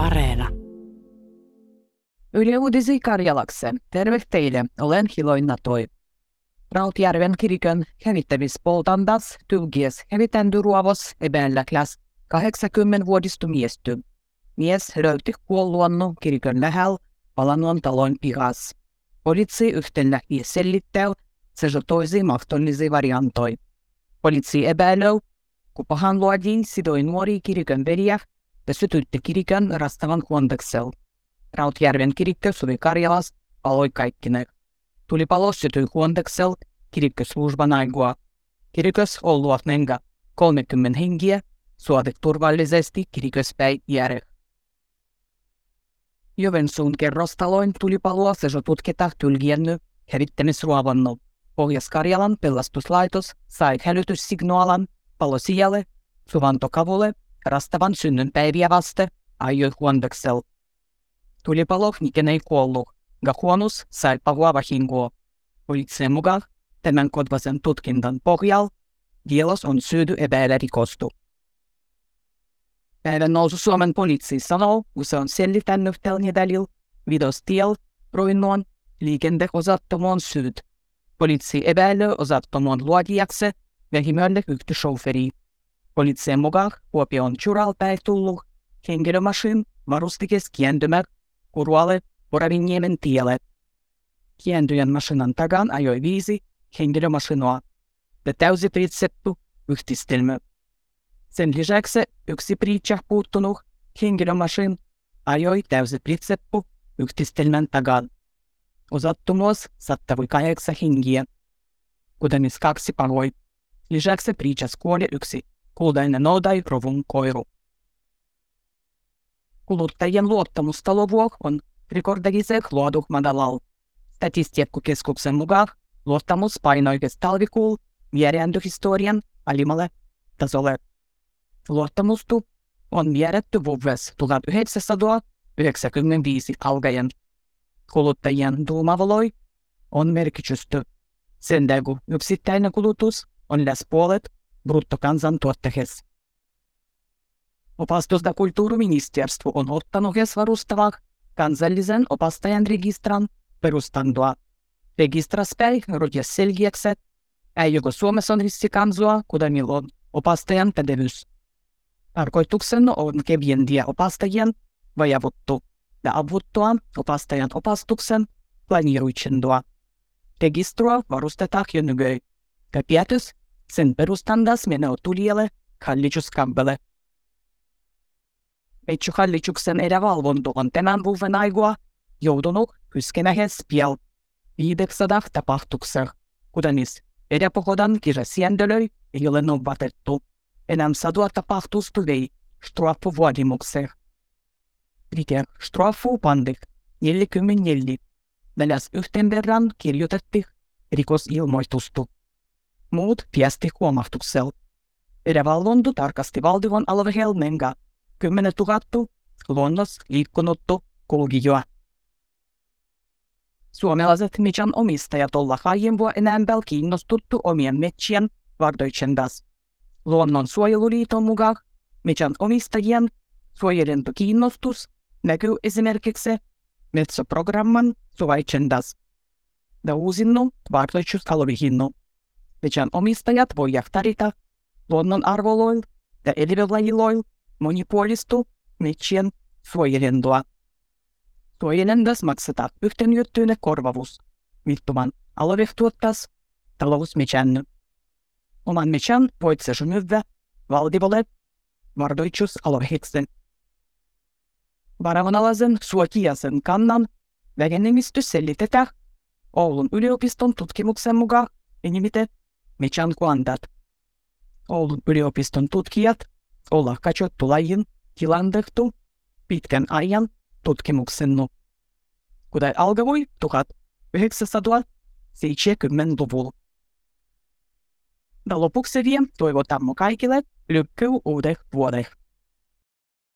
Areena. Yle Uudisi Karjalakse. Terve teille, olen Hiloina Toi. Rautjärven kirkon hävittämispoltandas tulkies hävitändyruovos epäilläkläs 80-vuodistu miesty. Mies löyti kuolluannu kirkon lähellä palannon talon pihas. Politsi yhtenä sellittää, se toisi mahdollisia variantoi. Politsi epäilöi, kun pahan luodin sidoi nuori kirkon veliä ja sytytti kirkon rastavan huontaksel. Rautjärven kirkko suli Karjalas, paloi kaikkine. Tulipalo sytyi huontaksel kirkkoslujban aigua. Kirkos on luotnenga 30 hengiä, suotet turvallisesti kirkospäin järjellä. Jovensuun kerrostaloin tulipaloa se tutkita tylgienny hävittämisruovannu. Pohjois-Karjalan pelastuslaitos sai hälytyssignaalan palosijalle, suvantokavulle, rastavan synnynpäiviä vaste, ajoi huondaksel. Tulipalo niken ei kuollut, ja huonus sai pahua vahinkoa. Poliittisen mukaan tämän kodvasen tutkintan pohjalla Dielos on syydy epäillä rikostu. Päivän nousu Suomen poliisi sanoo, kun se on sellittänyt tällä välillä vidostiel ruinnoon liikenteosattomuun syyt. Poliisi epäilee osattomuun luodijaksi vähimmälle yhtä chaufferia. Poliisien mukaan Kuopion Churalpäin tullut henkilömasin varustikes kientymät Kurualle Poravinniemen tielle. Kientyjän masinan tagan ajoi viisi henkilömasinoa ja täysi pritseppu yhdistelmä. Sen lisäksi yksi priitsa puuttunut henkilömasin ajoi täysi pritseppu yhdistelmän tagan. Osattomuus sattui kahdeksan hengiä, kuten kaksi paloi. Lisäksi priitsas kuoli yksi kultainen rovun koiru. Kuluttajien luottamustalovuok on rekordillisen luodu madalal. Statistiikkakeskuksen mukaan luottamus painoi talvikuun historian alimmalle tasolle. Luottamustu on vieretty vuodessa 1995 alkaen. Kuluttajien duumavaloi on merkitystä. Sen yksittäinen kulutus on lähes puolet bruttokansantuotteesta. Opastus- ja kulttuuriministeriö on ottanut varustavaa kansallisen opastajan registran perustantua. Registraspäin rodies selkeäksi, ei joko Suomessa on ristikansua, kuten milloin opastajan pätevyys. Tarkoituksena on keviendiä opastajien vajavuttu ja avuttua opastajan opastuksen planeeruitsendua. Registroa varustetaan jo nykyi. Ja päätös sen perustandas menee tulijalle hallituskampelle. Metsähallituksen erävalvonta on tämän vuoden aikua joutunut kyskemähes pian 500 tapahtukseen, kuten eräpohdan kirjasiendelöi ei ole noudatettu. Enää satua tapahtus tuli straffuvaadimukseen. Liker straffu pandik 44. Lähes yhteen verran kirjoitettiin rikosilmoitustu. Muut piästi huomahtuksella. Erävalvontu tarkasti valtion aluehelmenga 10 000 luonnos liikkunuttu kulkijoa. Suomalaiset metsän omistajat olla aiempua enempää kiinnostuttu omien metsien vardoitsendas. Luonnonsuojeluliiton mukaan metsän omistajien suojelentokiinnostus näkyy esimerkiksi metsäprogramman suvaitsendas ja uusinnon vardoitsusaluehinnon. Metsän omistajat voi tarita luonnon arvoloil ja eliölajiloil monipuolistu metsien suojelentoa. Suojelendas maksetaan yhteenjuttuinen korvavuus, mittuman aluehtuottas talousmetsän. Oman metsän voit se myydä valdivolle vardoitsusalueeksi. Varavanalaisen suokiasen kannan vähenemistys selitetään Oulun yliopiston tutkimuksen mukaan enimite metsän kuantat. Oulun yliopiston tutkijat olla katsottu lajin tilandehtu pitkän ajan tutkimuksennu, kuten alkoi 1970-luvulla. Ja lopuksi vielä toivotamme kaikille lykkyä uudet vuodet.